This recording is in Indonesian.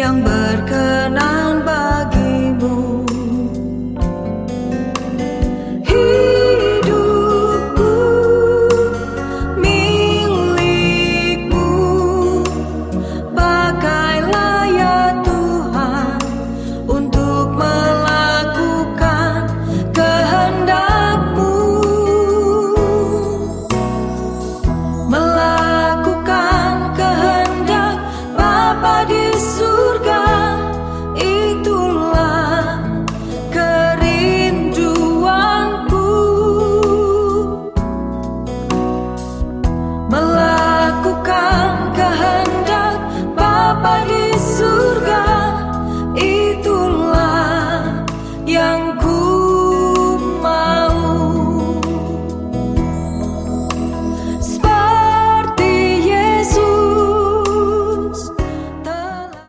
yang berkenan.